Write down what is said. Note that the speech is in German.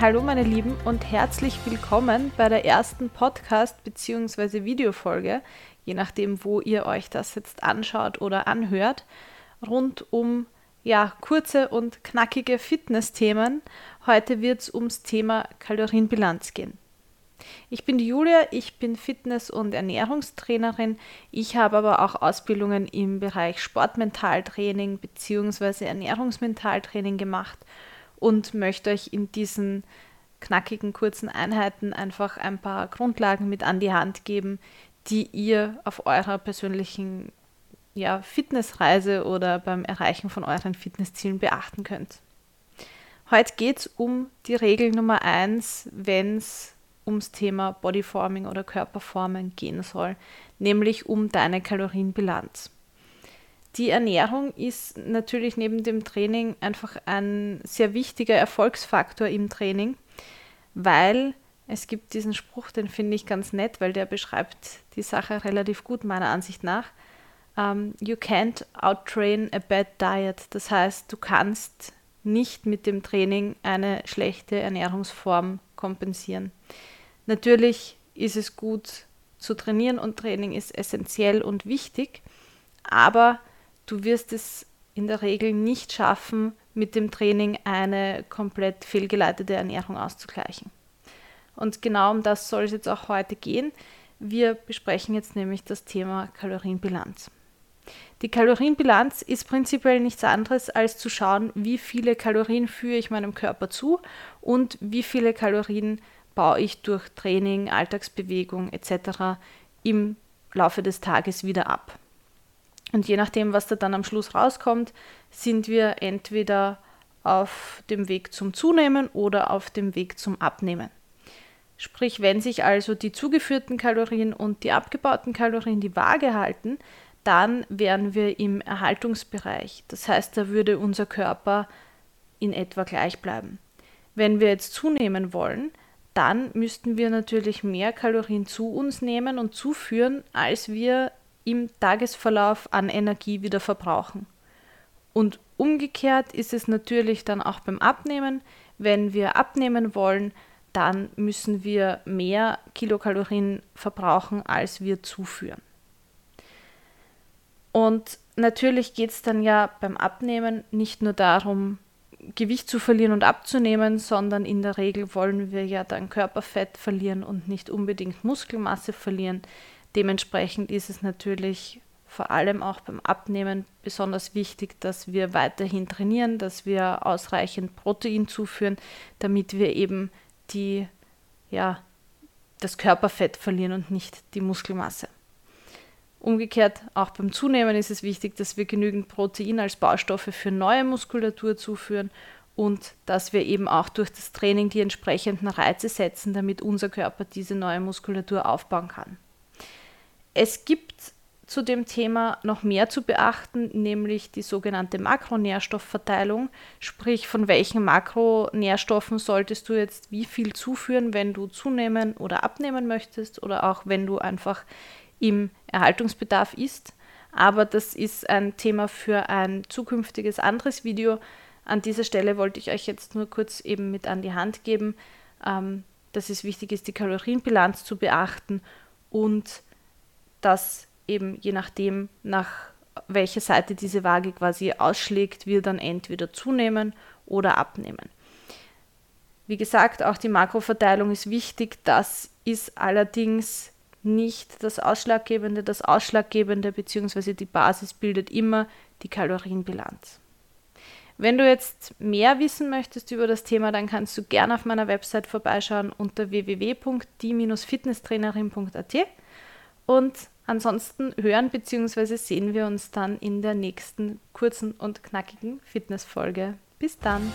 Hallo meine Lieben und herzlich willkommen bei der ersten Podcast- bzw. Videofolge, je nachdem, wo ihr euch das jetzt anschaut oder anhört, rund um ja, kurze und knackige Fitness-Themen. Heute wird es ums Thema Kalorienbilanz gehen. Ich bin die Julia, ich bin Fitness- und Ernährungstrainerin. Ich habe aber auch Ausbildungen im Bereich Sportmentaltraining bzw. Ernährungsmentaltraining gemacht und möchte euch in diesen knackigen, kurzen Einheiten einfach ein paar Grundlagen mit an die Hand geben, die ihr auf eurer persönlichen ja, Fitnessreise oder beim Erreichen von euren Fitnesszielen beachten könnt. Heute geht es um die Regel Nummer 1, wenn es ums Thema Bodyforming oder Körperformen gehen soll, nämlich um deine Kalorienbilanz. Die Ernährung ist natürlich neben dem Training einfach ein sehr wichtiger Erfolgsfaktor im Training, weil es gibt diesen Spruch, den finde ich ganz nett, weil der beschreibt die Sache relativ gut meiner Ansicht nach. Um, ähm, you can't outtrain a bad diet. Das heißt, du kannst nicht mit dem Training eine schlechte Ernährungsform kompensieren. Natürlich ist es gut zu trainieren und Training ist essentiell und wichtig, aber du wirst es in der Regel nicht schaffen, mit dem Training eine komplett fehlgeleitete Ernährung auszugleichen. Und genau um das soll es jetzt auch heute gehen. Wir besprechen jetzt nämlich das Thema Kalorienbilanz. Die Kalorienbilanz ist prinzipiell nichts anderes, als zu schauen, wie viele Kalorien führe ich meinem Körper zu und wie viele Kalorien baue ich durch Training, Alltagsbewegung etc. im Laufe des Tages wieder ab. Und je nachdem, was da dann am Schluss rauskommt, sind wir entweder auf dem Weg zum Zunehmen oder auf dem Weg zum Abnehmen. Sprich, wenn sich also die zugeführten Kalorien und die abgebauten Kalorien die Waage halten, dann wären wir im Erhaltungsbereich. Das heißt, da würde unser Körper in etwa gleich bleiben. Wenn wir jetzt zunehmen wollen, dann müssten wir natürlich mehr Kalorien zu uns nehmen und zuführen, als wir im Tagesverlauf an Energie wieder verbrauchen. Und umgekehrt ist es natürlich dann auch beim Abnehmen. Wenn wir abnehmen wollen, dann müssen wir mehr Kilokalorien verbrauchen, als wir zuführen. Und natürlich geht es dann ja beim Abnehmen nicht nur darum, Gewicht zu verlieren und abzunehmen, sondern in der Regel wollen wir ja dann Körperfett verlieren und nicht unbedingt Muskelmasse verlieren. Dementsprechend ist es natürlich vor allem auch beim Abnehmen besonders wichtig, dass wir weiterhin trainieren, dass wir ausreichend Protein zuführen, damit wir eben die, ja, das Körperfett verlieren und nicht die Muskelmasse. Umgekehrt, auch beim Zunehmen ist es wichtig, dass wir genügend Protein als Baustoffe für neue Muskulatur zuführen und dass wir eben auch durch das Training die entsprechenden Reize setzen, damit unser Körper diese neue Muskulatur aufbauen kann. Es gibt zu dem Thema noch mehr zu beachten, nämlich die sogenannte Makronährstoffverteilung, sprich von welchen Makronährstoffen solltest du jetzt wie viel zuführen, wenn du zunehmen oder abnehmen möchtest oder auch wenn du einfach im Erhaltungsbedarf ist. Aber das ist ein Thema für ein zukünftiges anderes Video. An dieser Stelle wollte ich euch jetzt nur kurz eben mit an die Hand geben, ähm, dass es wichtig ist, die Kalorienbilanz zu beachten und dass eben je nachdem, nach welcher Seite diese Waage quasi ausschlägt, wir dann entweder zunehmen oder abnehmen. Wie gesagt, auch die Makroverteilung ist wichtig. Das ist allerdings nicht das Ausschlaggebende. Das Ausschlaggebende bzw. die Basis bildet immer die Kalorienbilanz. Wenn du jetzt mehr wissen möchtest über das Thema, dann kannst du gerne auf meiner Website vorbeischauen unter www.die-fitnesstrainerin.at und ansonsten hören bzw. sehen wir uns dann in der nächsten kurzen und knackigen Fitnessfolge. Bis dann!